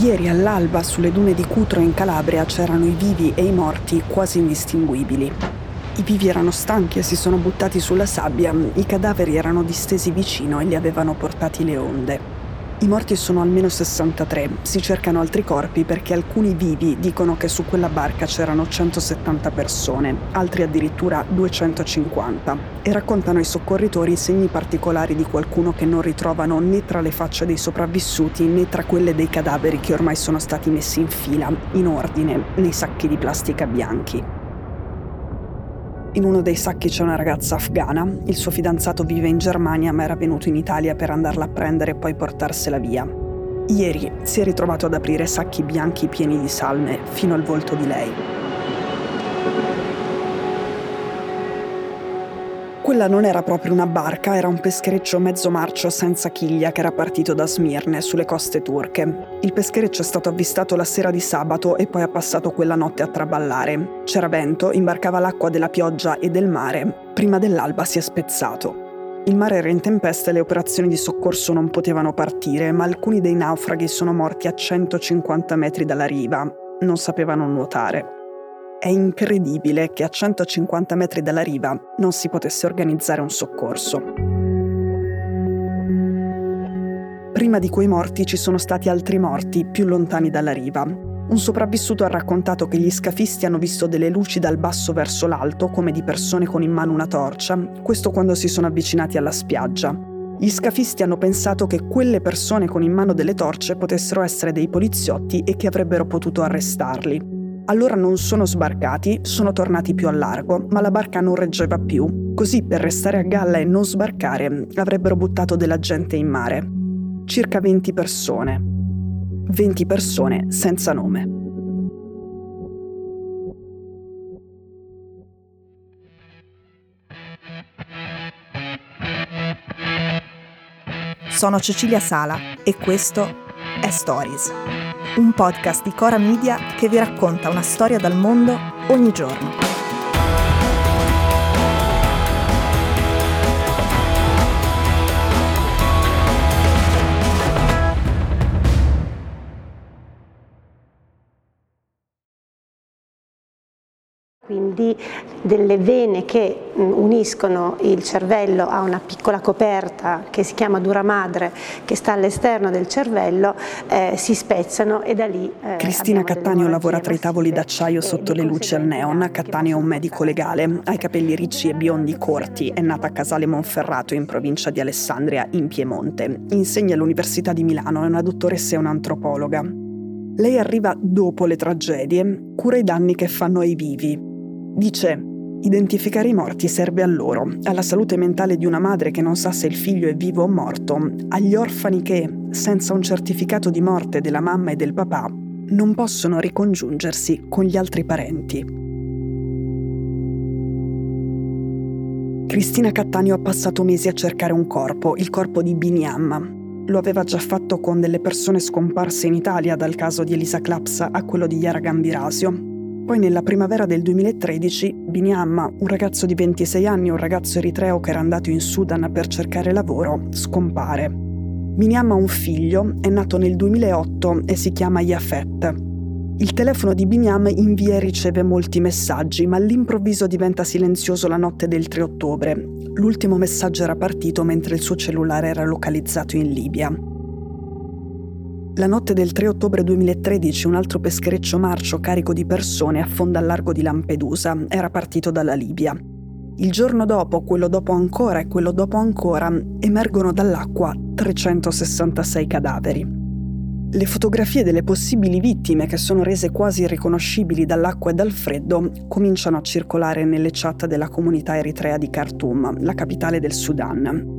Ieri all'alba sulle dune di Cutro in Calabria c'erano i vivi e i morti quasi indistinguibili. I vivi erano stanchi e si sono buttati sulla sabbia, i cadaveri erano distesi vicino e li avevano portati le onde. I morti sono almeno 63, si cercano altri corpi perché alcuni vivi dicono che su quella barca c'erano 170 persone, altri addirittura 250 e raccontano ai soccorritori segni particolari di qualcuno che non ritrovano né tra le facce dei sopravvissuti né tra quelle dei cadaveri che ormai sono stati messi in fila, in ordine, nei sacchi di plastica bianchi. In uno dei sacchi c'è una ragazza afghana, il suo fidanzato vive in Germania ma era venuto in Italia per andarla a prendere e poi portarsela via. Ieri si è ritrovato ad aprire sacchi bianchi pieni di salme fino al volto di lei. Quella non era proprio una barca, era un peschereccio mezzo marcio senza chiglia che era partito da Smirne, sulle coste turche. Il peschereccio è stato avvistato la sera di sabato e poi ha passato quella notte a traballare. C'era vento, imbarcava l'acqua della pioggia e del mare. Prima dell'alba si è spezzato. Il mare era in tempesta e le operazioni di soccorso non potevano partire, ma alcuni dei naufraghi sono morti a 150 metri dalla riva. Non sapevano nuotare. È incredibile che a 150 metri dalla riva non si potesse organizzare un soccorso. Prima di quei morti ci sono stati altri morti più lontani dalla riva. Un sopravvissuto ha raccontato che gli scafisti hanno visto delle luci dal basso verso l'alto, come di persone con in mano una torcia, questo quando si sono avvicinati alla spiaggia. Gli scafisti hanno pensato che quelle persone con in mano delle torce potessero essere dei poliziotti e che avrebbero potuto arrestarli. Allora non sono sbarcati, sono tornati più a largo, ma la barca non reggeva più. Così per restare a galla e non sbarcare avrebbero buttato della gente in mare. Circa 20 persone. 20 persone senza nome. Sono Cecilia Sala e questo è Stories un podcast di Cora Media che vi racconta una storia dal mondo ogni giorno. Quindi delle vene che uniscono il cervello a una piccola coperta che si chiama dura madre che sta all'esterno del cervello eh, si spezzano e da lì eh, Cristina Cattaneo lavora tra i tavoli d'acciaio sotto le luci al neon Cattaneo è un medico legale. ha i capelli ricci e biondi corti. È nata a Casale Monferrato in provincia di Alessandria in Piemonte. Insegna all'Università di Milano è una dottoressa e un'antropologa. Lei arriva dopo le tragedie, cura i danni che fanno ai vivi, Dice, identificare i morti serve a loro, alla salute mentale di una madre che non sa se il figlio è vivo o morto, agli orfani che, senza un certificato di morte della mamma e del papà, non possono ricongiungersi con gli altri parenti. Cristina Cattaneo ha passato mesi a cercare un corpo, il corpo di Biniam. Lo aveva già fatto con delle persone scomparse in Italia, dal caso di Elisa Clapsa a quello di Yara Gambirasio, poi nella primavera del 2013 Biniamma, un ragazzo di 26 anni, un ragazzo eritreo che era andato in Sudan per cercare lavoro, scompare. Biniamma ha un figlio, è nato nel 2008 e si chiama Yafet. Il telefono di Biniam invia e riceve molti messaggi, ma all'improvviso diventa silenzioso la notte del 3 ottobre. L'ultimo messaggio era partito mentre il suo cellulare era localizzato in Libia. La notte del 3 ottobre 2013 un altro peschereccio marcio carico di persone affonda al largo di Lampedusa, era partito dalla Libia. Il giorno dopo, quello dopo ancora e quello dopo ancora, emergono dall'acqua 366 cadaveri. Le fotografie delle possibili vittime, che sono rese quasi irriconoscibili dall'acqua e dal freddo, cominciano a circolare nelle chat della comunità eritrea di Khartoum, la capitale del Sudan.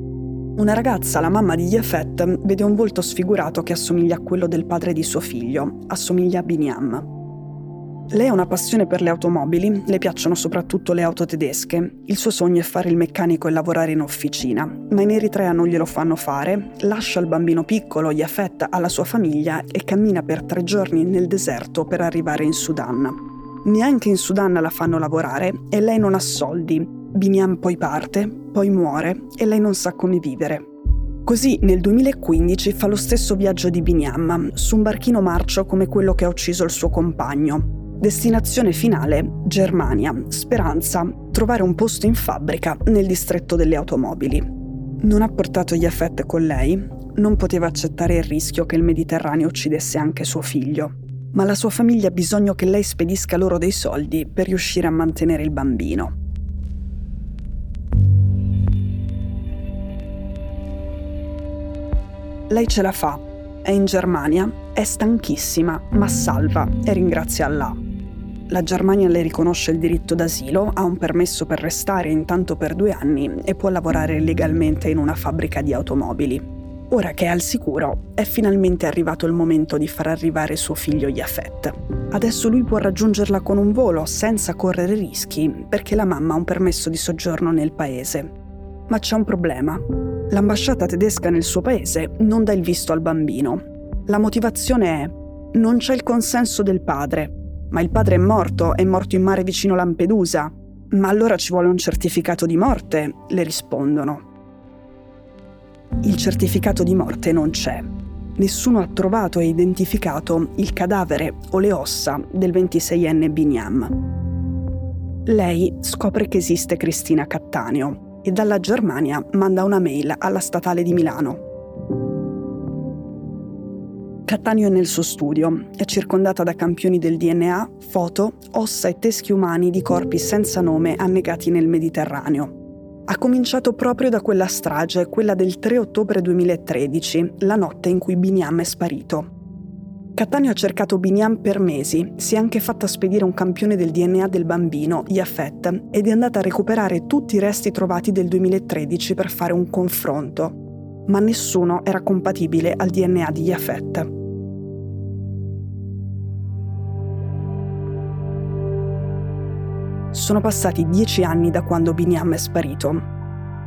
Una ragazza, la mamma di Yafet, vede un volto sfigurato che assomiglia a quello del padre di suo figlio, assomiglia a Biniam. Lei ha una passione per le automobili, le piacciono soprattutto le auto tedesche. Il suo sogno è fare il meccanico e lavorare in officina, ma in Eritrea non glielo fanno fare. Lascia il bambino piccolo, Yafet, alla sua famiglia e cammina per tre giorni nel deserto per arrivare in Sudan. Neanche in Sudan la fanno lavorare e lei non ha soldi, Biniam poi parte, poi muore e lei non sa come vivere. Così nel 2015 fa lo stesso viaggio di Binyam, su un barchino marcio come quello che ha ucciso il suo compagno. Destinazione finale, Germania. Speranza, trovare un posto in fabbrica nel distretto delle automobili. Non ha portato gli affetti con lei, non poteva accettare il rischio che il Mediterraneo uccidesse anche suo figlio, ma la sua famiglia ha bisogno che lei spedisca loro dei soldi per riuscire a mantenere il bambino. Lei ce la fa, è in Germania, è stanchissima, ma salva e ringrazia Allah. La Germania le riconosce il diritto d'asilo, ha un permesso per restare intanto per due anni e può lavorare legalmente in una fabbrica di automobili. Ora che è al sicuro, è finalmente arrivato il momento di far arrivare suo figlio Yafet. Adesso lui può raggiungerla con un volo senza correre rischi perché la mamma ha un permesso di soggiorno nel paese. Ma c'è un problema. L'ambasciata tedesca nel suo paese non dà il visto al bambino. La motivazione è non c'è il consenso del padre, ma il padre è morto, è morto in mare vicino Lampedusa. Ma allora ci vuole un certificato di morte, le rispondono. Il certificato di morte non c'è. Nessuno ha trovato e identificato il cadavere o le ossa del 26enne Binyam. Lei scopre che esiste Cristina Cattaneo, e dalla Germania manda una mail alla statale di Milano. Cattaneo è nel suo studio, è circondata da campioni del DNA, foto, ossa e teschi umani di corpi senza nome annegati nel Mediterraneo. Ha cominciato proprio da quella strage, quella del 3 ottobre 2013, la notte in cui Biniam è sparito. Cattaneo ha cercato Biniam per mesi, si è anche fatta spedire un campione del DNA del bambino, Yafet, ed è andata a recuperare tutti i resti trovati del 2013 per fare un confronto. Ma nessuno era compatibile al DNA di Yafet. Sono passati dieci anni da quando Biniam è sparito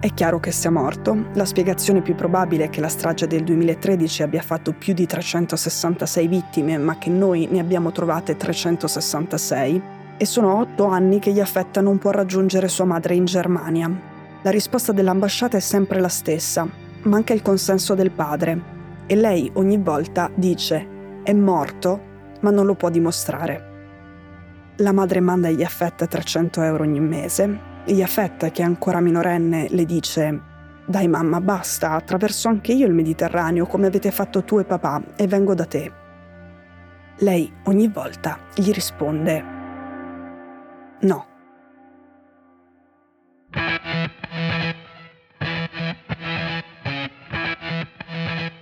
è chiaro che sia morto. La spiegazione più probabile è che la strage del 2013 abbia fatto più di 366 vittime, ma che noi ne abbiamo trovate 366. E sono otto anni che Yafetta non può raggiungere sua madre in Germania. La risposta dell'ambasciata è sempre la stessa. Manca il consenso del padre. E lei ogni volta dice è morto, ma non lo può dimostrare. La madre manda affetta 300 euro ogni mese Yafet, che è ancora minorenne, le dice Dai mamma, basta, attraverso anche io il Mediterraneo come avete fatto tu e papà e vengo da te. Lei ogni volta gli risponde No.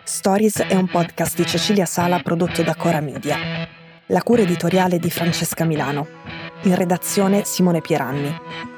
Stories è un podcast di Cecilia Sala prodotto da Cora Media. La cura editoriale di Francesca Milano. In redazione Simone Pieranni.